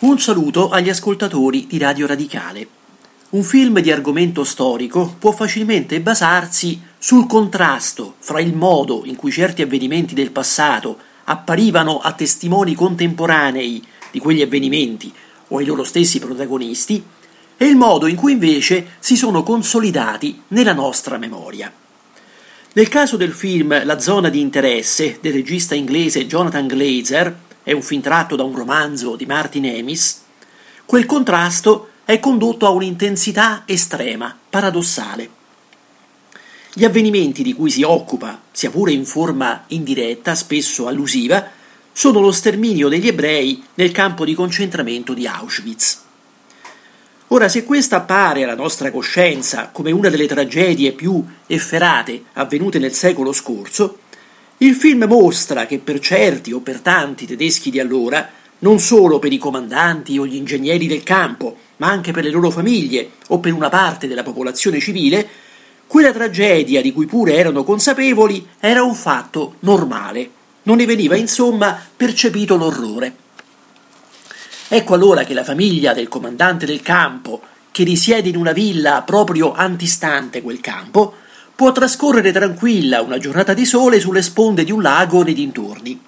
Un saluto agli ascoltatori di Radio Radicale. Un film di argomento storico può facilmente basarsi sul contrasto fra il modo in cui certi avvenimenti del passato apparivano a testimoni contemporanei di quegli avvenimenti o ai loro stessi protagonisti e il modo in cui invece si sono consolidati nella nostra memoria. Nel caso del film La zona di interesse del regista inglese Jonathan Glazer, è un film tratto da un romanzo di Martin Amis, quel contrasto è condotto a un'intensità estrema, paradossale. Gli avvenimenti di cui si occupa, sia pure in forma indiretta, spesso allusiva, sono lo sterminio degli ebrei nel campo di concentramento di Auschwitz. Ora, se questa appare alla nostra coscienza come una delle tragedie più efferate avvenute nel secolo scorso, il film mostra che per certi o per tanti tedeschi di allora, non solo per i comandanti o gli ingegneri del campo, ma anche per le loro famiglie o per una parte della popolazione civile, quella tragedia di cui pure erano consapevoli era un fatto normale. Non ne veniva insomma percepito l'orrore. Ecco allora che la famiglia del comandante del campo, che risiede in una villa proprio antistante quel campo, può trascorrere tranquilla una giornata di sole sulle sponde di un lago nei dintorni.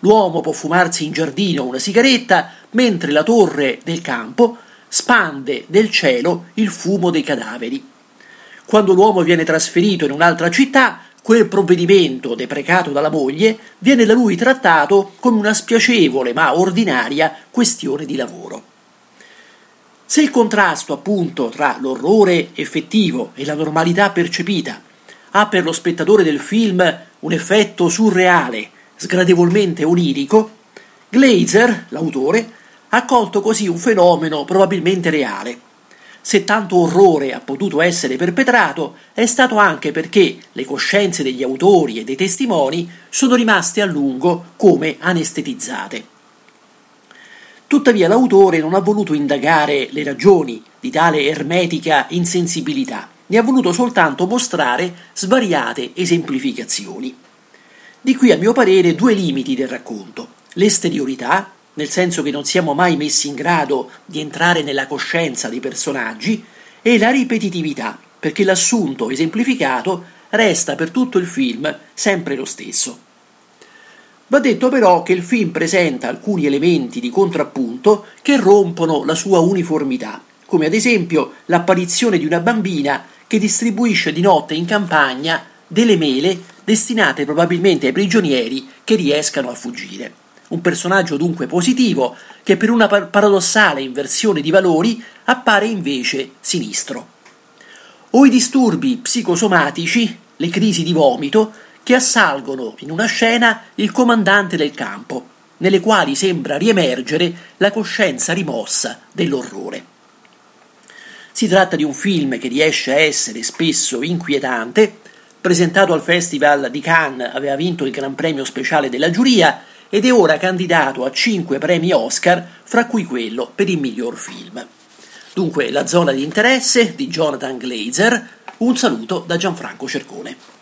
L'uomo può fumarsi in giardino una sigaretta mentre la torre del campo spande nel cielo il fumo dei cadaveri. Quando l'uomo viene trasferito in un'altra città, quel provvedimento deprecato dalla moglie viene da lui trattato come una spiacevole ma ordinaria questione di lavoro. Se il contrasto appunto tra l'orrore effettivo e la normalità percepita ha per lo spettatore del film un effetto surreale, sgradevolmente onirico, Glazer, l'autore, ha colto così un fenomeno probabilmente reale. Se tanto orrore ha potuto essere perpetrato è stato anche perché le coscienze degli autori e dei testimoni sono rimaste a lungo come anestetizzate. Tuttavia l'autore non ha voluto indagare le ragioni di tale ermetica insensibilità ne ha voluto soltanto mostrare svariate esemplificazioni. Di qui, a mio parere, due limiti del racconto: l'esteriorità, nel senso che non siamo mai messi in grado di entrare nella coscienza dei personaggi, e la ripetitività, perché l'assunto esemplificato resta per tutto il film sempre lo stesso. Va detto però che il film presenta alcuni elementi di contrappunto che rompono la sua uniformità, come ad esempio l'apparizione di una bambina che distribuisce di notte in campagna delle mele destinate probabilmente ai prigionieri che riescano a fuggire. Un personaggio dunque positivo che per una paradossale inversione di valori appare invece sinistro. O i disturbi psicosomatici, le crisi di vomito, che assalgono in una scena il comandante del campo, nelle quali sembra riemergere la coscienza rimossa dell'orrore. Si tratta di un film che riesce a essere spesso inquietante, presentato al Festival di Cannes aveva vinto il Gran Premio speciale della giuria ed è ora candidato a cinque premi Oscar, fra cui quello per il miglior film. Dunque, La zona di interesse di Jonathan Glazer. Un saluto da Gianfranco Cercone.